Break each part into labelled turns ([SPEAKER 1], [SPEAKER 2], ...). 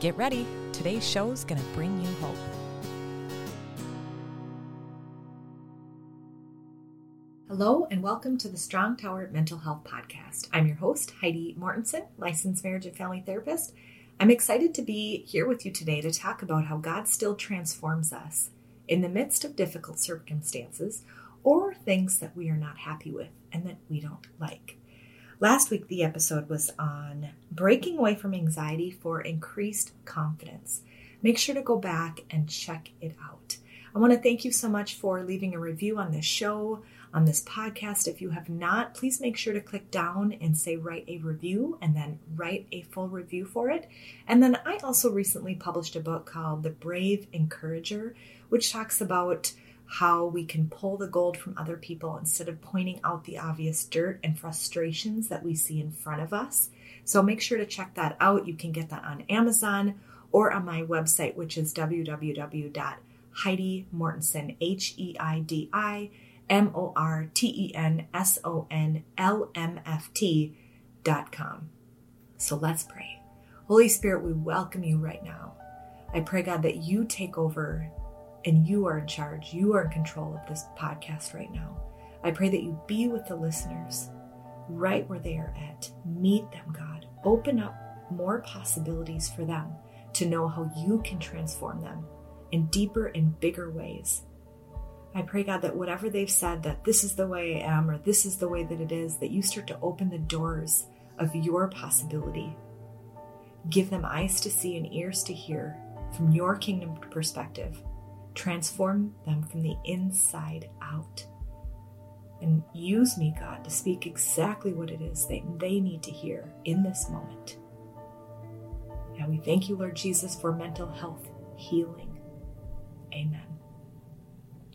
[SPEAKER 1] Get ready, today's show is going to bring you hope. Hello, and welcome to the Strong Tower Mental Health Podcast. I'm your host, Heidi Mortenson, licensed marriage and family therapist. I'm excited to be here with you today to talk about how God still transforms us in the midst of difficult circumstances or things that we are not happy with and that we don't like. Last week, the episode was on breaking away from anxiety for increased confidence. Make sure to go back and check it out. I want to thank you so much for leaving a review on this show, on this podcast. If you have not, please make sure to click down and say write a review and then write a full review for it. And then I also recently published a book called The Brave Encourager, which talks about how we can pull the gold from other people instead of pointing out the obvious dirt and frustrations that we see in front of us. So make sure to check that out. You can get that on Amazon or on my website, which is www.heidimortenson, H I D I M O R T N S O N L M F T dot com. So let's pray. Holy Spirit, we welcome you right now. I pray, God, that you take over and you are in charge. You are in control of this podcast right now. I pray that you be with the listeners right where they are at. Meet them, God. Open up more possibilities for them to know how you can transform them in deeper and bigger ways. I pray, God, that whatever they've said, that this is the way I am or this is the way that it is, that you start to open the doors of your possibility. Give them eyes to see and ears to hear from your kingdom perspective Transform them from the inside out. And use me, God, to speak exactly what it is that they need to hear in this moment. And we thank you, Lord Jesus, for mental health healing. Amen.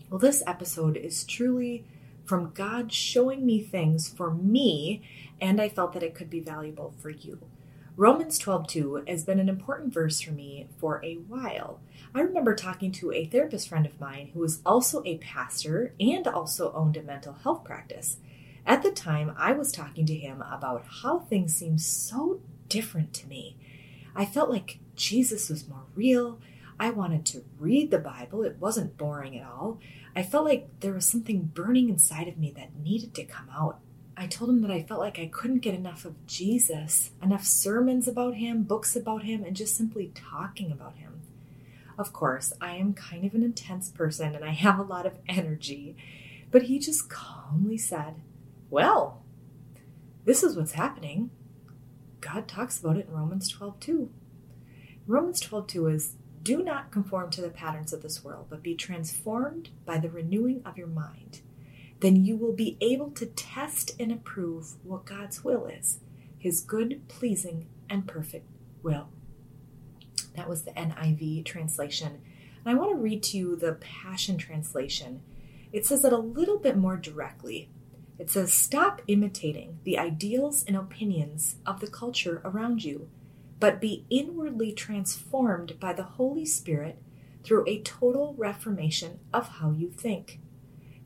[SPEAKER 1] Well, this episode is truly from God showing me things for me, and I felt that it could be valuable for you. Romans 12:2 has been an important verse for me for a while. I remember talking to a therapist friend of mine who was also a pastor and also owned a mental health practice. At the time, I was talking to him about how things seemed so different to me. I felt like Jesus was more real. I wanted to read the Bible. It wasn't boring at all. I felt like there was something burning inside of me that needed to come out. I told him that I felt like I couldn't get enough of Jesus, enough sermons about him, books about him, and just simply talking about him. Of course, I am kind of an intense person and I have a lot of energy, but he just calmly said, Well, this is what's happening. God talks about it in Romans 12 2. Romans 12 2 is do not conform to the patterns of this world, but be transformed by the renewing of your mind then you will be able to test and approve what God's will is his good, pleasing, and perfect will. That was the NIV translation. And I want to read to you the Passion Translation. It says it a little bit more directly. It says, Stop imitating the ideals and opinions of the culture around you, but be inwardly transformed by the Holy Spirit through a total reformation of how you think.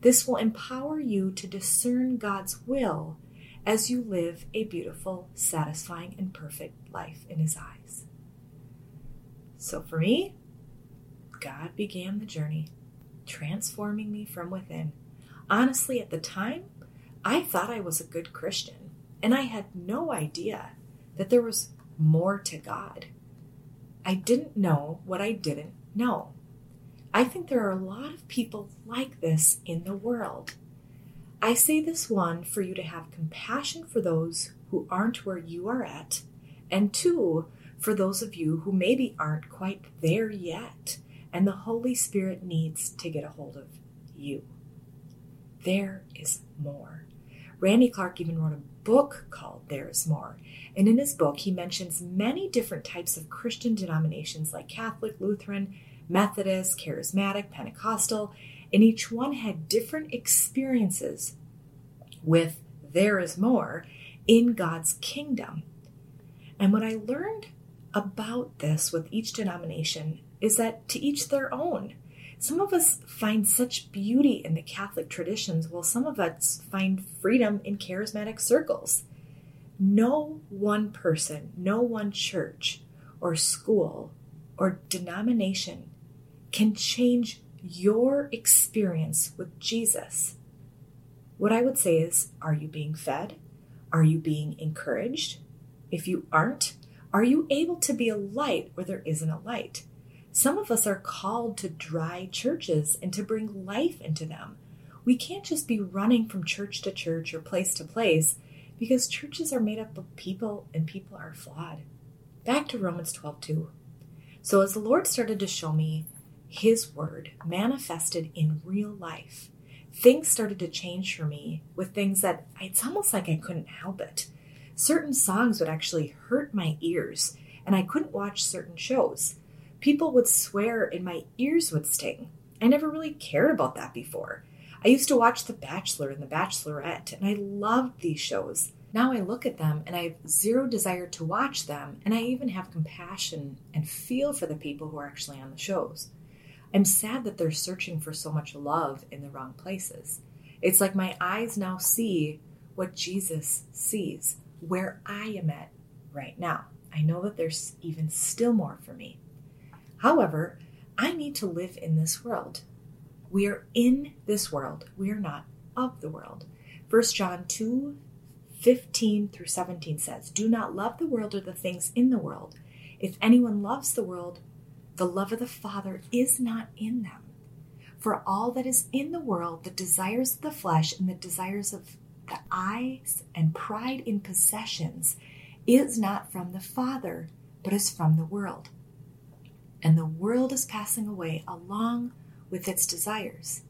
[SPEAKER 1] This will empower you to discern God's will as you live a beautiful, satisfying, and perfect life in His eyes. So for me, God began the journey, transforming me from within. Honestly, at the time, I thought I was a good Christian, and I had no idea that there was more to God. I didn't know what I didn't know. I think there are a lot of people like this in the world. I say this one for you to have compassion for those who aren't where you are at, and two, for those of you who maybe aren't quite there yet, and the Holy Spirit needs to get a hold of you. There is more. Randy Clark even wrote a book called There Is More. And in his book, he mentions many different types of Christian denominations like Catholic, Lutheran, Methodist, Charismatic, Pentecostal, and each one had different experiences with There Is More in God's kingdom. And what I learned about this with each denomination is that to each their own. Some of us find such beauty in the Catholic traditions, while some of us find freedom in charismatic circles. No one person, no one church or school or denomination can change your experience with Jesus. What I would say is are you being fed? Are you being encouraged? If you aren't, are you able to be a light where there isn't a light? Some of us are called to dry churches and to bring life into them. We can't just be running from church to church or place to place because churches are made up of people and people are flawed. Back to Romans 12 2. So, as the Lord started to show me His word manifested in real life, things started to change for me with things that it's almost like I couldn't help it. Certain songs would actually hurt my ears, and I couldn't watch certain shows. People would swear and my ears would sting. I never really cared about that before. I used to watch The Bachelor and The Bachelorette, and I loved these shows. Now I look at them and I have zero desire to watch them, and I even have compassion and feel for the people who are actually on the shows. I'm sad that they're searching for so much love in the wrong places. It's like my eyes now see what Jesus sees, where I am at right now. I know that there's even still more for me. However, I need to live in this world. We are in this world. We are not of the world. 1 John 2 15 through 17 says, Do not love the world or the things in the world. If anyone loves the world, the love of the Father is not in them. For all that is in the world, the desires of the flesh and the desires of the eyes and pride in possessions, is not from the Father, but is from the world and the world is passing away along with its desires.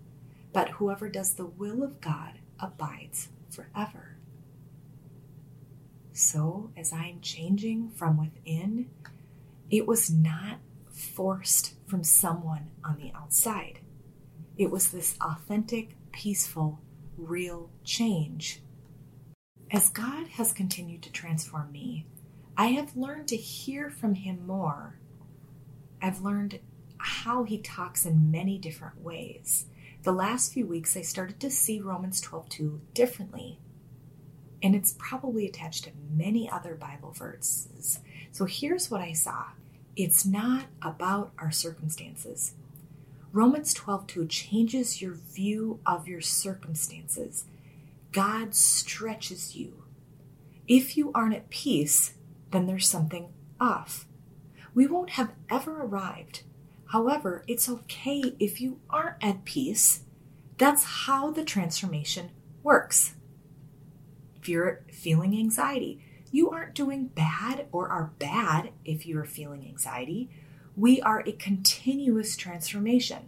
[SPEAKER 1] But whoever does the will of God abides forever. So, as I am changing from within, it was not forced from someone on the outside. It was this authentic, peaceful, real change. As God has continued to transform me, I have learned to hear from Him more I've learned how he talks in many different ways. The last few weeks, I started to see Romans 12:2 differently. And it's probably attached to many other Bible verses. So here's what I saw it's not about our circumstances. Romans 12:2 changes your view of your circumstances. God stretches you. If you aren't at peace, then there's something off we won't have ever arrived. However, it's okay if you aren't at peace. That's how the transformation works. If you're feeling anxiety, you aren't doing bad or are bad if you're feeling anxiety. We are a continuous transformation.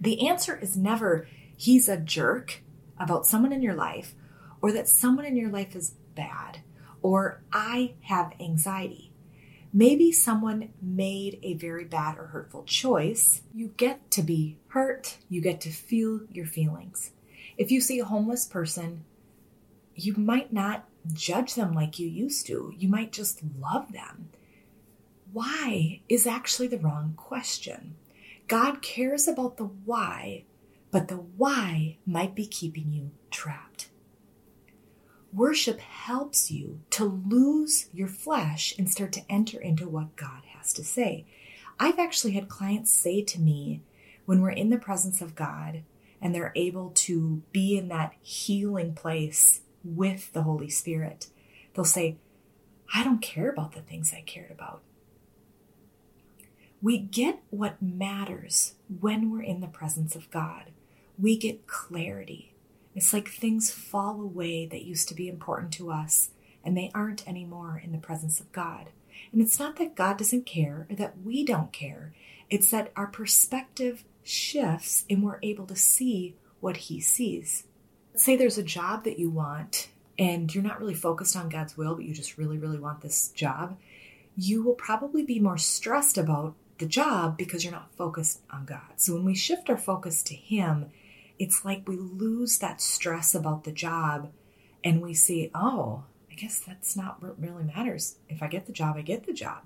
[SPEAKER 1] The answer is never, he's a jerk about someone in your life, or that someone in your life is bad, or I have anxiety. Maybe someone made a very bad or hurtful choice. You get to be hurt, you get to feel your feelings. If you see a homeless person, you might not judge them like you used to. You might just love them. Why is actually the wrong question. God cares about the why, but the why might be keeping you trapped. Worship helps you to lose your flesh and start to enter into what God has to say. I've actually had clients say to me when we're in the presence of God and they're able to be in that healing place with the Holy Spirit, they'll say, I don't care about the things I cared about. We get what matters when we're in the presence of God. We get clarity. It's like things fall away that used to be important to us and they aren't anymore in the presence of God. And it's not that God doesn't care or that we don't care, it's that our perspective shifts and we're able to see what He sees. Say there's a job that you want and you're not really focused on God's will, but you just really, really want this job, you will probably be more stressed about the job because you're not focused on God. So when we shift our focus to Him, it's like we lose that stress about the job and we see, oh, I guess that's not what really matters. If I get the job, I get the job.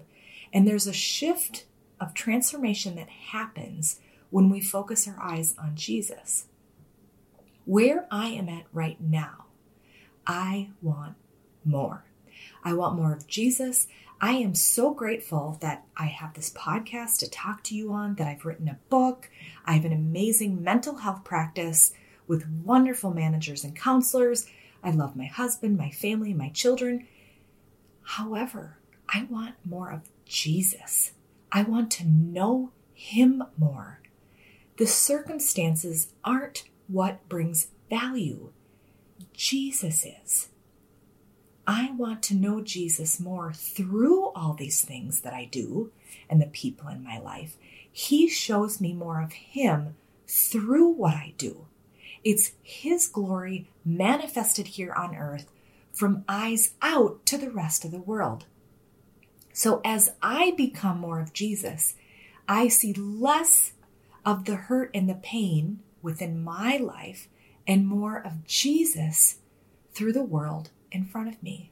[SPEAKER 1] And there's a shift of transformation that happens when we focus our eyes on Jesus. Where I am at right now, I want more. I want more of Jesus. I am so grateful that I have this podcast to talk to you on, that I've written a book. I have an amazing mental health practice with wonderful managers and counselors. I love my husband, my family, my children. However, I want more of Jesus. I want to know Him more. The circumstances aren't what brings value, Jesus is. I want to know Jesus more through all these things that I do and the people in my life. He shows me more of Him through what I do. It's His glory manifested here on earth from eyes out to the rest of the world. So as I become more of Jesus, I see less of the hurt and the pain within my life and more of Jesus through the world in front of me.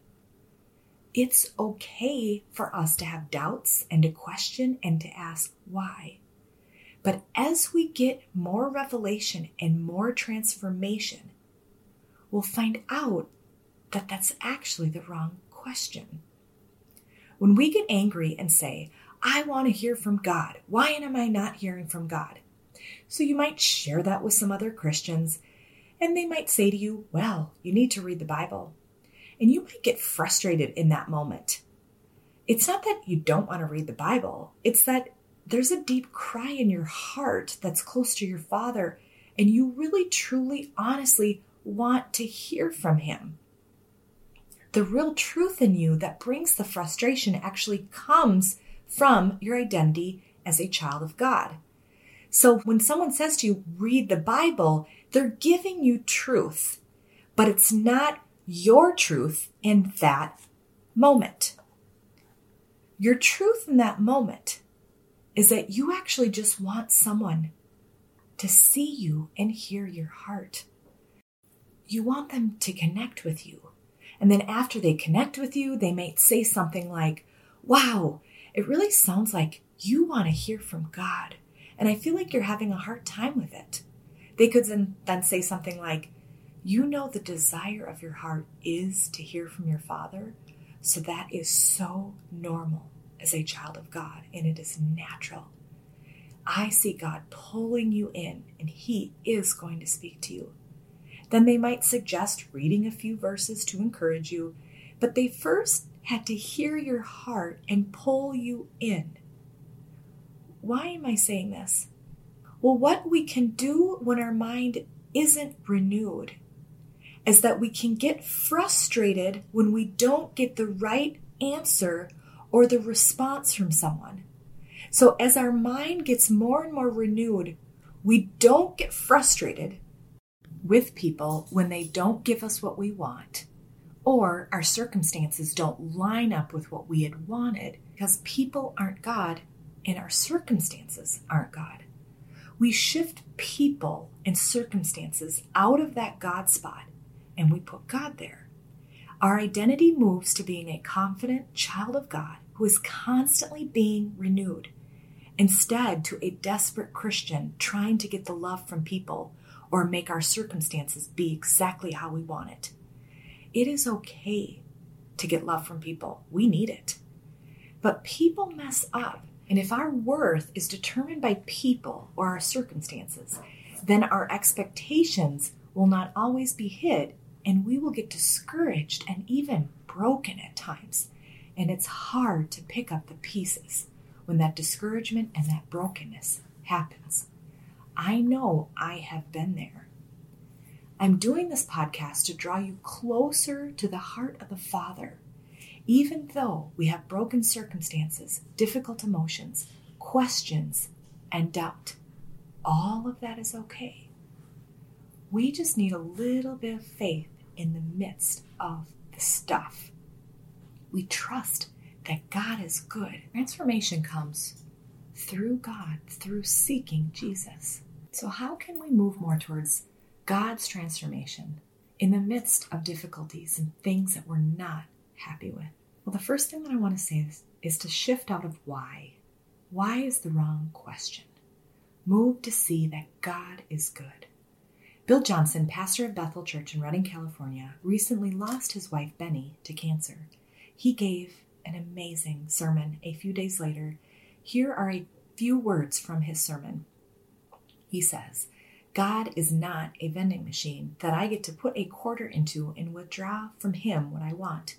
[SPEAKER 1] It's okay for us to have doubts and to question and to ask why. But as we get more revelation and more transformation, we'll find out that that's actually the wrong question. When we get angry and say, I want to hear from God, why am I not hearing from God? So you might share that with some other Christians, and they might say to you, Well, you need to read the Bible. And you might get frustrated in that moment. It's not that you don't want to read the Bible, it's that there's a deep cry in your heart that's close to your Father, and you really, truly, honestly want to hear from Him. The real truth in you that brings the frustration actually comes from your identity as a child of God. So when someone says to you, read the Bible, they're giving you truth, but it's not your truth in that moment. Your truth in that moment is that you actually just want someone to see you and hear your heart. You want them to connect with you. And then after they connect with you, they might say something like, Wow, it really sounds like you want to hear from God. And I feel like you're having a hard time with it. They could then, say something like, You know, the desire of your heart is to hear from your Father. So that is so normal as a child of God, and it is natural. I see God pulling you in, and He is going to speak to you. Then they might suggest reading a few verses to encourage you, but they first had to hear your heart and pull you in. Why am I saying this? Well, what we can do when our mind isn't renewed is that we can get frustrated when we don't get the right answer or the response from someone. So, as our mind gets more and more renewed, we don't get frustrated with people when they don't give us what we want or our circumstances don't line up with what we had wanted because people aren't God and our circumstances aren't God. We shift people and circumstances out of that God spot and we put God there. Our identity moves to being a confident child of God who is constantly being renewed, instead, to a desperate Christian trying to get the love from people or make our circumstances be exactly how we want it. It is okay to get love from people, we need it. But people mess up and if our worth is determined by people or our circumstances, then our expectations will not always be hit and we will get discouraged and even broken at times. And it's hard to pick up the pieces when that discouragement and that brokenness happens. I know I have been there. I'm doing this podcast to draw you closer to the heart of the Father even though we have broken circumstances, difficult emotions, questions, and doubt, all of that is okay. We just need a little bit of faith in the midst of the stuff. We trust that God is good. Transformation comes through God, through seeking Jesus. So, how can we move more towards God's transformation in the midst of difficulties and things that we're not happy with? Well, the first thing that I want to say is, is to shift out of why. Why is the wrong question. Move to see that God is good. Bill Johnson, pastor of Bethel Church in Redding, California, recently lost his wife Beni to cancer. He gave an amazing sermon a few days later. Here are a few words from his sermon. He says, God is not a vending machine that I get to put a quarter into and withdraw from Him what I want.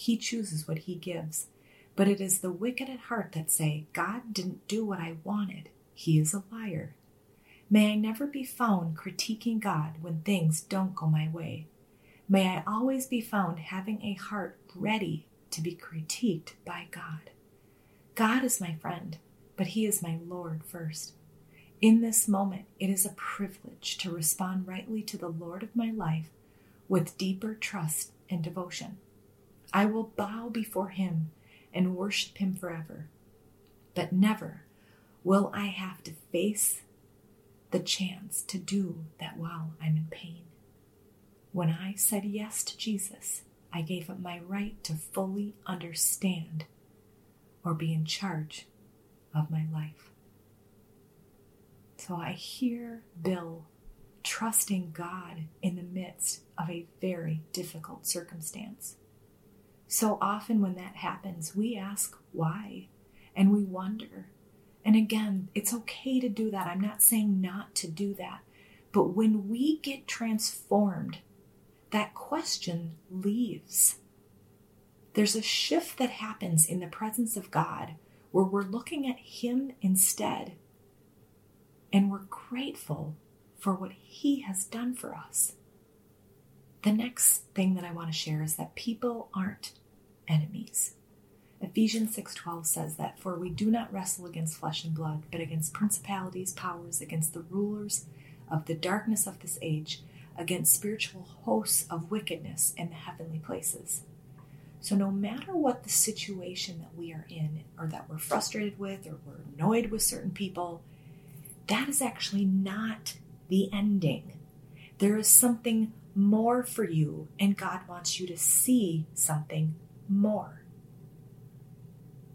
[SPEAKER 1] He chooses what He gives. But it is the wicked at heart that say, God didn't do what I wanted. He is a liar. May I never be found critiquing God when things don't go my way. May I always be found having a heart ready to be critiqued by God. God is my friend, but He is my Lord first. In this moment, it is a privilege to respond rightly to the Lord of my life with deeper trust and devotion. I will bow before Him and worship Him forever, but never will I have to face the chance to do that while I'm in pain. When I said yes to Jesus, I gave up my right to fully understand or be in charge of my life. So I hear Bill trusting God in the midst of a very difficult circumstance. So often, when that happens, we ask why and we wonder and again, it's okay to do that. I'm not saying not to do that. But when we get transformed, that question leaves. There's a shift that happens in the presence of God where we're looking at Him instead. And we're grateful for what He has done for us. The next thing that I want to share is that people aren't enemies. Ephesians 6:12 says that for we do not wrestle against flesh and blood, but against principalities, powers, against the rulers of the darkness of this age, against spiritual hosts of wickedness in the heavenly places. So no matter what the situation that we are in or that we're frustrated with or we're annoyed with certain people, that is actually not the ending. There is something more for you and God wants you to see something more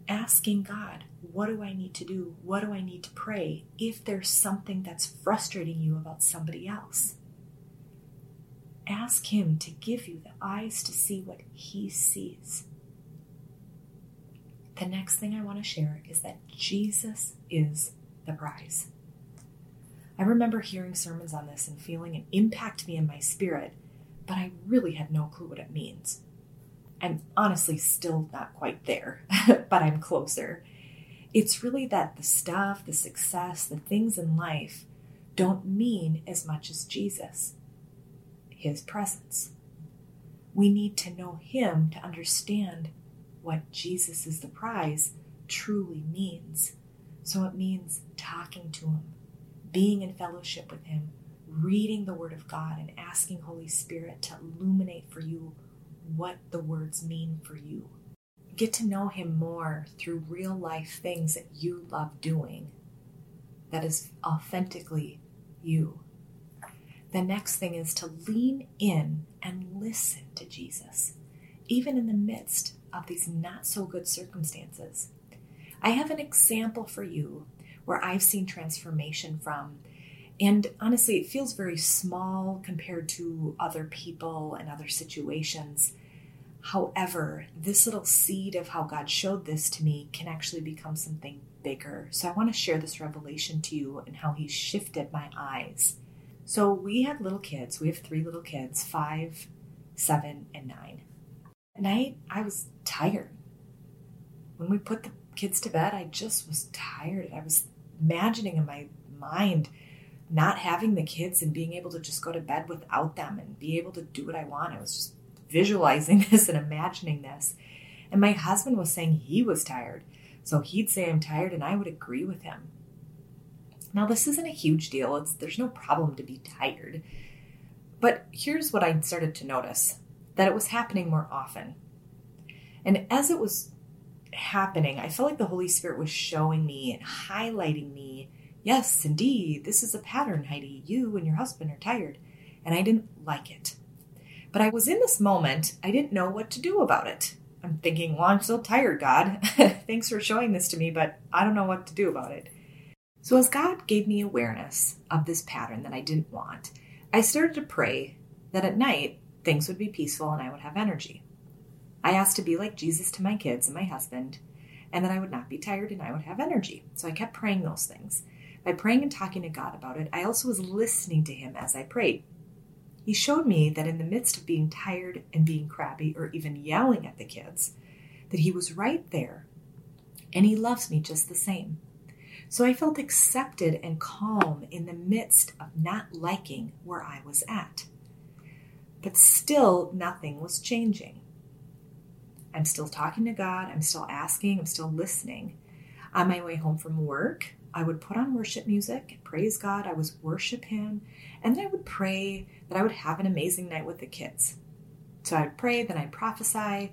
[SPEAKER 1] asking God, what do I need to do? What do I need to pray if there's something that's frustrating you about somebody else? Ask Him to give you the eyes to see what He sees. The next thing I want to share is that Jesus is the prize. I remember hearing sermons on this and feeling it impact me in my spirit, but I really had no clue what it means. I'm honestly still not quite there, but I'm closer. It's really that the stuff, the success, the things in life don't mean as much as Jesus, His presence. We need to know Him to understand what Jesus is the prize truly means. So it means talking to Him, being in fellowship with Him, reading the Word of God, and asking Holy Spirit to illuminate for you what the words mean for you. Get to know Him more through real life things that you love doing that is authentically you. The next thing is to lean in and listen to Jesus, even in the midst of these not so good circumstances. I have an example for you where I've seen transformation from and honestly, it feels very small compared to other people and other situations. However, this little seed of how God showed this to me can actually become something bigger. So I want to share this revelation to you and how He shifted my eyes. So we have little kids. We have three little kids five, seven, and nine. At night, I was tired. When we put the kids to bed, I just was tired. I was imagining in my mind not having the kids and being able to just go to bed without them and be able to do what I want. I was just visualizing this and imagining this. And my husband was saying he was tired. So he'd say I'm tired and I would agree with him. Now this isn't a huge deal. It's there's no problem to be tired. But here's what I started to notice that it was happening more often. And as it was happening, I felt like the Holy Spirit was showing me and highlighting me yes, indeed, this is a pattern, Heidi. You and your husband are tired. And I didn't like it. But I was in this moment, I didn't know what to do about it. I'm thinking, well, I'm still tired, God. Thanks for showing this to me, but I don't know what to do about it. So, as God gave me awareness of this pattern that I didn't want, I started to pray that at night things would be peaceful and I would have energy. I asked to be like Jesus to my kids and my husband, and that I would not be tired and I would have energy. So I kept praying those things. By praying and talking to God about it, I also was listening to Him as I prayed. He showed me that in the midst of being tired and being crabby or even yelling at the kids, that He was right there and He loves me just the same. So I felt accepted and calm in the midst of not liking where I was at. But still, nothing was changing. I'm still talking to God, I'm still asking, I'm still listening. On my way home from work, I would put on worship music, praise God, I was worship Him, and then I would pray that I would have an amazing night with the kids. So I'd pray, then I'd prophesy.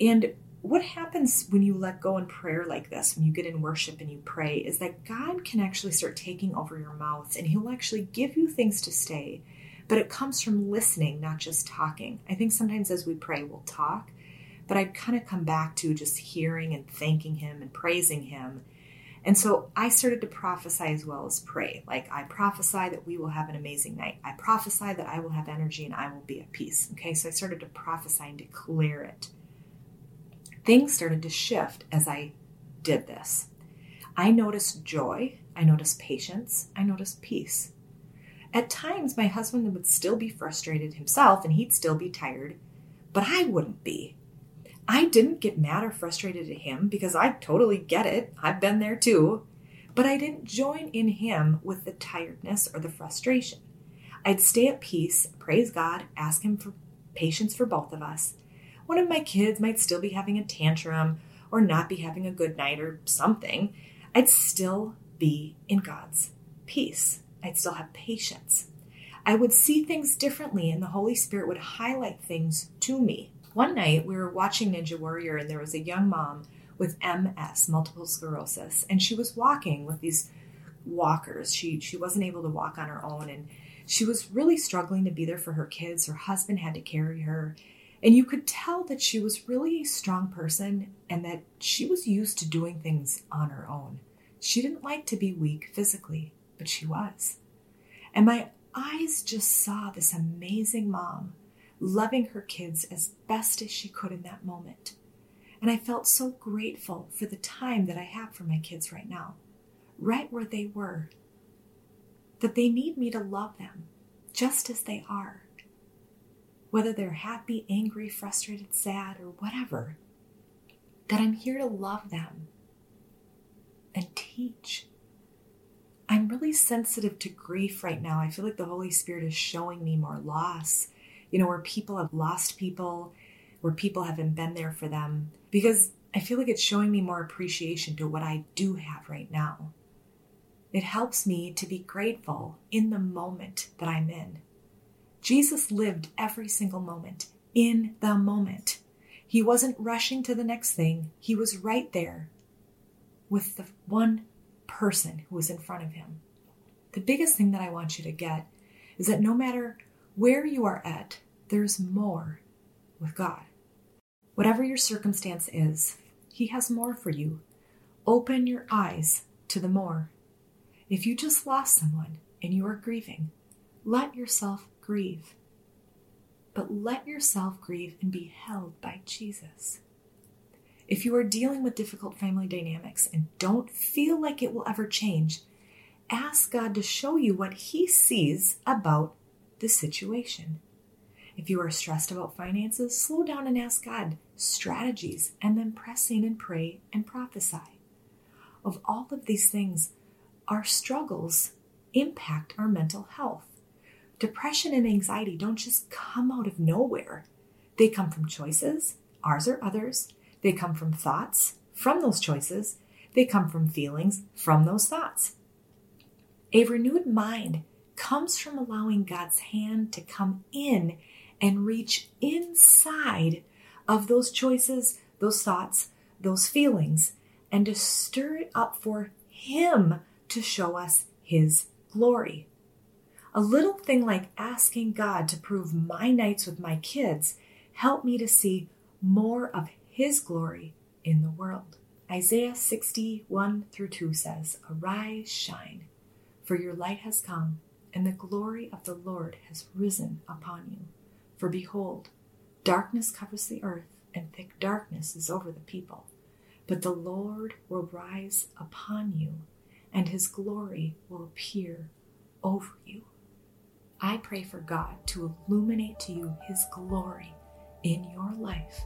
[SPEAKER 1] And what happens when you let go in prayer like this, when you get in worship and you pray, is that God can actually start taking over your mouth and He'll actually give you things to say. But it comes from listening, not just talking. I think sometimes as we pray, we'll talk, but I'd kind of come back to just hearing and thanking Him and praising Him. And so I started to prophesy as well as pray. Like, I prophesy that we will have an amazing night. I prophesy that I will have energy and I will be at peace. Okay, so I started to prophesy and declare it things started to shift as I did this. I noticed joy, I noticed patience, I noticed peace. At times, my husband would still be frustrated himself and he'd still be tired, but I wouldn't be. I didn't get mad or frustrated at him because I totally get it. I've been there too. But I didn't join in him with the tiredness or the frustration. I'd stay at peace, praise God, ask Him for patience for both of us, one of my kids might still be having a tantrum or not be having a good night or something, I'd still be in God's peace. I'd still have patience. I would see things differently, and the Holy Spirit would highlight things to me. One night, we were watching Ninja Warrior, and there was a young mom with MS, multiple sclerosis, and she was walking with these walkers. She she wasn't able to walk on her own, and she was really struggling to be there for her kids. Her husband had to carry her, and you could tell that she was really a strong person and that she was used to doing things on her own. She didn't like to be weak physically, but she was. And my eyes just saw this amazing mom loving her kids as best as she could in that moment. And I felt so grateful for the time that I have for my kids right now, right where they were, that they need me to love them just as they are whether they're happy, angry, frustrated, sad, or whatever, that I'm here to love them and teach. I'm really sensitive to grief right now. I feel like the Holy Spirit is showing me more loss, you know, where people have lost people, where people haven't been there for them, because I feel like it's showing me more appreciation to what I do have right now. It helps me to be grateful in the moment that I'm in. Jesus lived every single moment in the moment. He wasn't rushing to the next thing, he was right there with the one person who was in front of him. The biggest thing that I want you to get is that no matter where you are at, there's more with God. Whatever your circumstance is, He has more for you. Open your eyes to the more. If you just lost someone and you are grieving, let yourself grieve. But let yourself grieve and be held by Jesus. If you are dealing with difficult family dynamics and don't feel like it will ever change, ask God to show you what He sees about the situation. If you are stressed about finances, slow down and ask God strategies and then press in and pray and prophesy. Of all of these things, our struggles impact our mental health. Depression and anxiety don't just come out of nowhere. They come from choices, ours or others. They come from thoughts, from those choices. They come from feelings, from those thoughts. A renewed mind comes from allowing God's hand to come in and reach inside of those choices, those thoughts, those feelings, and to stir it up for Him to show us His glory. A little thing like asking God to prove my nights with my kids helped me to see more of His glory in the world. Isaiah 61 through 2 says, Arise, shine, for your light has come, and the glory of the Lord has risen upon you. For behold, darkness covers the earth, and thick darkness is over the people. But the Lord will rise upon you, and his glory will appear over you. I pray for God to illuminate to you his glory in your life.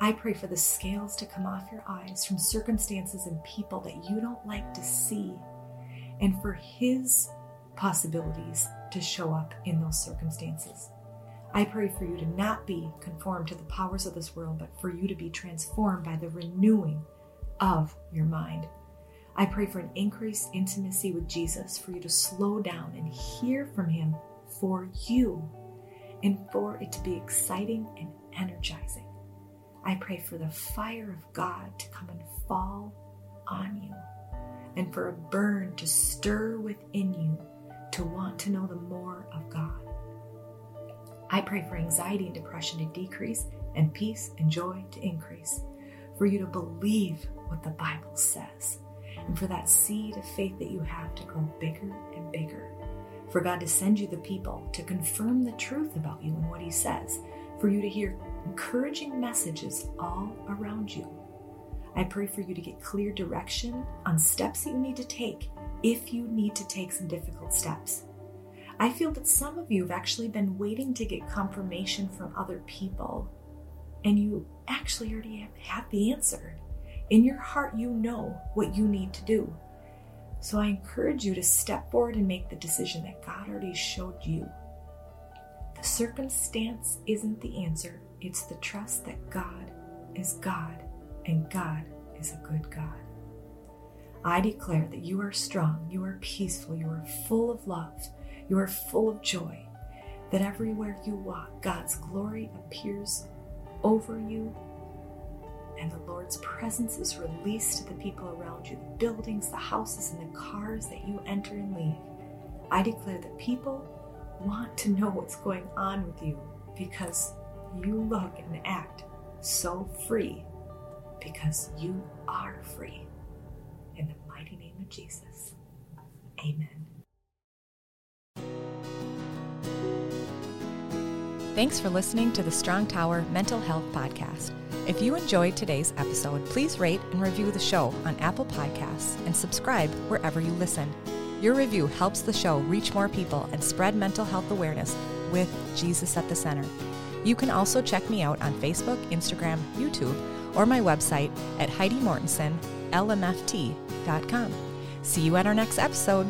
[SPEAKER 1] I pray for the scales to come off your eyes from circumstances and people that you don't like to see, and for his possibilities to show up in those circumstances. I pray for you to not be conformed to the powers of this world, but for you to be transformed by the renewing of your mind. I pray for an increased intimacy with Jesus, for you to slow down and hear from Him for you, and for it to be exciting and energizing. I pray for the fire of God to come and fall on you, and for a burn to stir within you to want to know the more of God. I pray for anxiety and depression to decrease and peace and joy to increase, for you to believe what the Bible says, and for that seed of faith that you have to grow bigger and bigger, for God to send you the people to confirm the truth about you and what He says, for you to hear encouraging messages all around you. I pray for you to get clear direction on steps that you need to take if you need to take some difficult steps. I feel that some of you have actually been waiting to get confirmation from other people, and you actually already have the answer. In your heart, you know what you need to do. So I encourage you to step forward and make the decision that God already showed you. The circumstance isn't the answer, it's the trust that God is God and God is a good God. I declare that you are strong, you are peaceful, you are full of love you are full of joy, that everywhere you walk, God's glory appears over you, and the Lord's presence is released to the people around you, the buildings, the houses, and the cars that you enter and leave. I declare that people want to know what's going on with you because you look and act so free because you are free. Of Jesus, amen.
[SPEAKER 2] Thanks for listening to the Strong Tower Mental Health Podcast. If you enjoyed today's episode, please rate and review the show on Apple Podcasts and subscribe wherever you listen. Your review helps the show reach more people and spread mental health awareness with Jesus at the center. You can also check me out on Facebook, Instagram, YouTube, or my website at HeidiMortensonLMFT.com. See you at our next episode.